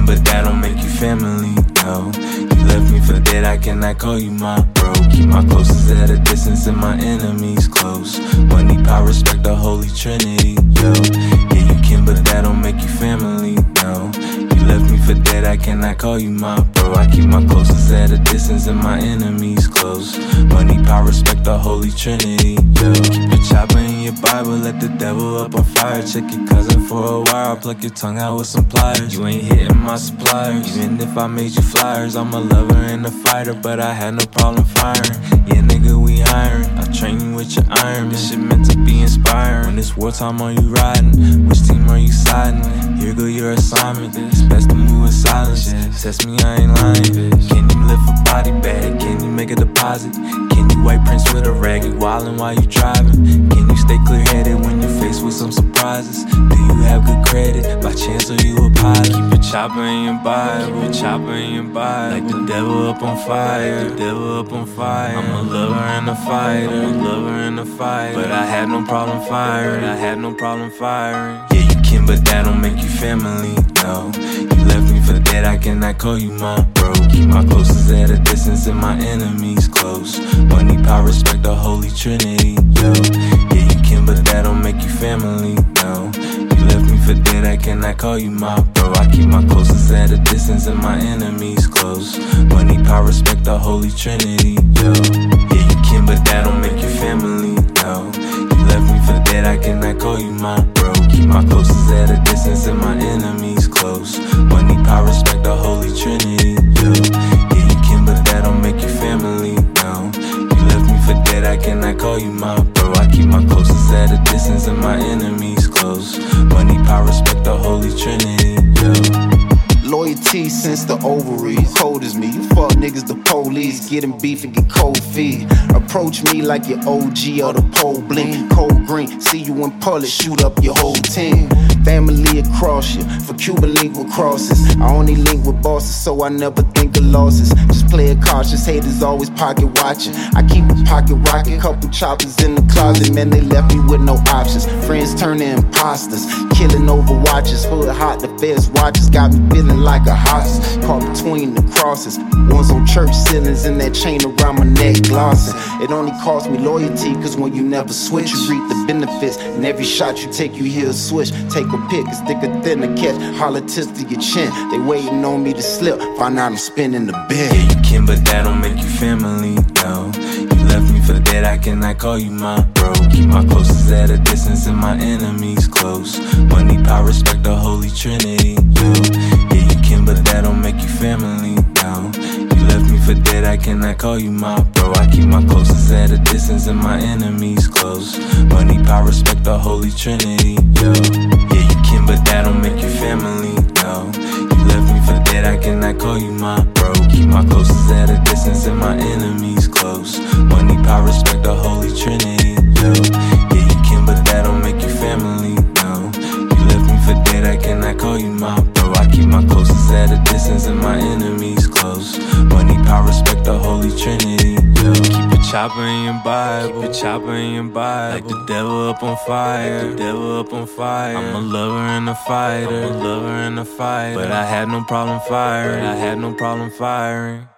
something, but that don't make you family. No, you left me for dead. I cannot call you my bro. Keep my closest at a distance and my enemies close. Money, power, respect, the holy trinity. Yo, yeah, you can, but that don't make you family. No, you left me for dead. I cannot call you my bro. I keep my closest at a distance and my enemies close. Money, power, respect, the holy trinity. Yo, keep it your Bible, let the devil up on fire. Check your cousin for a while, pluck your tongue out with some pliers. You ain't hitting my suppliers, even if I made you flyers. I'm a lover and a fighter, but I had no problem firing. Yeah, nigga, we hiring. I train you with your iron. This shit meant to be inspiring. When it's wartime, are you riding? Which team are you siding? Here go your assignment. It's best to move in silence. Test me, I ain't lying. Can you lift a body bag? Can you make a deposit? White prince with a rag? You wildin' while you driving? Can you stay clear headed when you're faced with some surprises? Do you have good credit? By chance, are you a pilot? Keep your chopper in your Bible. Keep your chopper in your Bible. Like the devil up on fire. The devil up on fire. I'm a lover and a fighter. I'm a lover and a fighter. But I had no problem firing. I had no problem firing. Yeah, you can, but that don't make you family. No, you for dead. I cannot call you my bro. Keep my closest at a distance and my enemies close. Money, power, respect the Holy Trinity. Yo, yeah, you can, but that don't make you family. No, you left me for dead. I cannot call you my bro. I keep my closest at a distance and my enemies close. Money, power, respect the Holy Trinity. Yo, yeah, you can, but that don't make you family. No, you left me for dead. I cannot call you my bro. Keep my closest at a distance and my enemies call you my bro. I keep my closest at a distance and my enemies close. Money, power, respect the Holy Trinity. Yo. Since the ovaries. Cold as me. You fuck niggas, the police. Getting beef and get cold feet. Approach me like your OG or the pole blink. Cold green. See you in public, shoot up your whole team. Family across you. For Cuban link with crosses. I only link with bosses, so I never think of losses. Just play it cautious. Haters always pocket watching. I keep a pocket rocket. Couple choppers in the closet. Man, they left me with no options. Friends turn to imposters. Killing over watches. Hood hot, the feds watches. Got me feeling like a hostage. Caught between the crosses. Ones on church ceilings and that chain around my neck glossing. It only cost me loyalty, cause when you never switch, you reap the benefits. And every shot you take, you hear a switch. Take a pick, it's thicker than a catch. Politics to your chin. They waiting on me to slip. Find out I'm spinning the bed. Yeah, you can, but that don't make you family. No, you left me for dead. I cannot call you my bro. Keep my closest at a distance and my enemies close. Money, power, respect the Holy Trinity. Yo, yeah, you can, but that don't make you family. No, you left me for dead. I cannot call you my bro. I keep my closest at a distance and my enemies close. Money, power, respect the Holy Trinity. Yo, chopper in your Bible. Keep your chopper in your Bible. Like the devil up on fire. Like the devil up on fire. I'm a lover and a fighter. I'm a lover and a fighter. But I had no problem firing. I had no problem firing.